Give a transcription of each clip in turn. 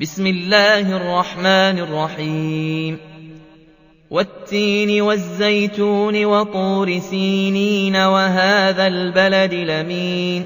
بسم الله الرحمن الرحيم. والتين والزيتون وطور سينين وهذا البلد لمين.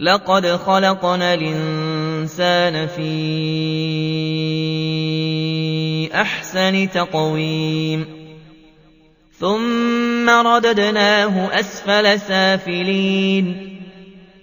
لقد خلقنا الإنسان في أحسن تقويم. ثم رددناه أسفل سافلين.